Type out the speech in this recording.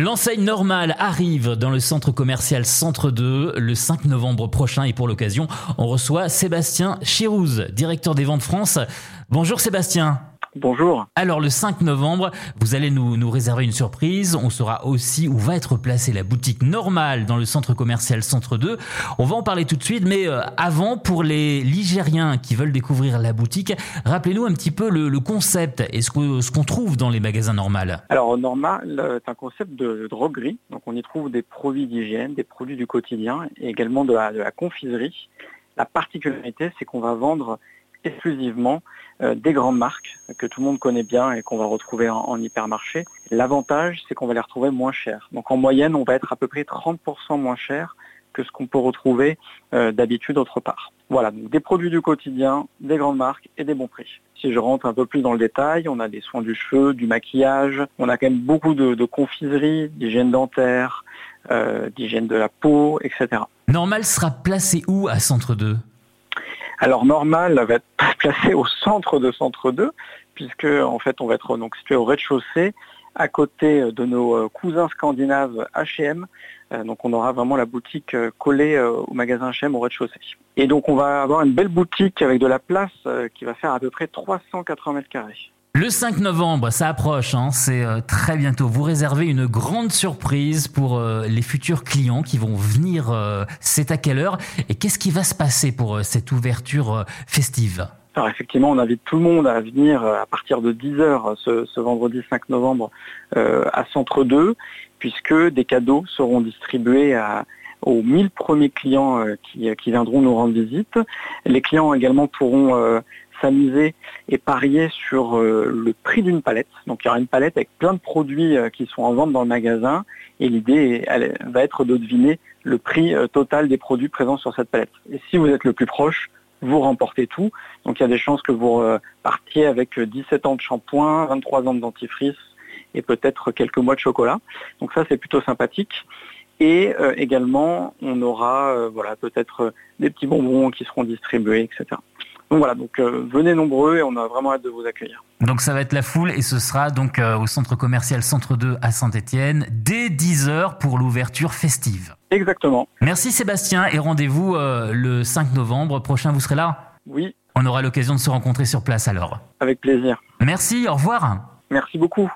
L'enseigne normale arrive dans le centre commercial Centre 2 le 5 novembre prochain et pour l'occasion, on reçoit Sébastien Chirouz, directeur des ventes France. Bonjour Sébastien. Bonjour. Alors le 5 novembre, vous allez nous, nous réserver une surprise. On saura aussi où va être placée la boutique normale dans le centre commercial Centre 2. On va en parler tout de suite, mais euh, avant, pour les Ligériens qui veulent découvrir la boutique, rappelez-nous un petit peu le, concept et ce qu'on ce qu'on trouve dans les magasins normales. Alors normal, euh, c'est un concept de droguerie. Donc on y trouve des produits d'hygiène, des produits du quotidien et également de la, de la confiserie. La particularité, c'est qu'on va vendre exclusivement euh, des grandes marques que tout le monde connaît bien et qu'on va retrouver en, hypermarché. L'avantage, c'est qu'on va les retrouver moins chers. Donc en moyenne, on va être à peu près 30% moins cher que ce qu'on peut retrouver euh, d'habitude autre part. Voilà, donc des produits du quotidien, des grandes marques et des bons prix. Si je rentre un peu plus dans le détail, on a des soins du cheveu, du maquillage, on a quand même beaucoup de, de confiserie, d'hygiène dentaire, euh, d'hygiène de la peau, etc. Normal sera placé où à Centre 2 alors Normal va être placé au centre de Centre 2, puisque en fait on va être donc situé au rez-de-chaussée, à côté de nos euh, cousins scandinaves H&M. Donc on aura vraiment la boutique euh, collée au magasin H&M au rez-de-chaussée. Et donc on va avoir une belle boutique avec de la place qui va faire à peu près 380 mètres carrés. Le 5 novembre, ça approche, hein, c'est euh, très bientôt. Vous réservez une grande surprise pour euh, les futurs clients qui vont venir. Euh, c'est à quelle heure Et qu'est-ce qui va se passer pour cette ouverture festive? Alors effectivement, on invite tout le monde à venir à partir de 10h ce, vendredi 5 novembre à Centre 2, puisque des cadeaux seront distribués aux 1000 premiers clients qui, qui, viendront nous rendre visite. Les clients également pourront s'amuser et parier sur euh, le prix d'une palette. Donc il y aura une palette avec plein de produits euh, qui sont en vente dans le magasin et l'idée va être de deviner le prix euh, total des produits présents sur cette palette. Et si vous êtes le plus proche, vous remportez tout. Donc il y a des chances que vous partiez avec 17 ans de shampoing, 23 ans de dentifrice et peut-être quelques mois de chocolat. Donc ça c'est plutôt sympathique. Et également, on aura voilà, peut-être des petits bonbons qui seront distribués, etc. Donc voilà, donc euh, venez nombreux et on a vraiment hâte de vous accueillir. Donc ça va être la foule et ce sera donc euh, au centre commercial Centre 2 à Saint-Étienne dès 10h pour l'ouverture festive. Exactement. Merci Sébastien et rendez-vous euh, le 5 novembre prochain, vous serez là? Oui. On aura l'occasion de se rencontrer sur place alors. Avec plaisir. Merci, au revoir. Merci beaucoup.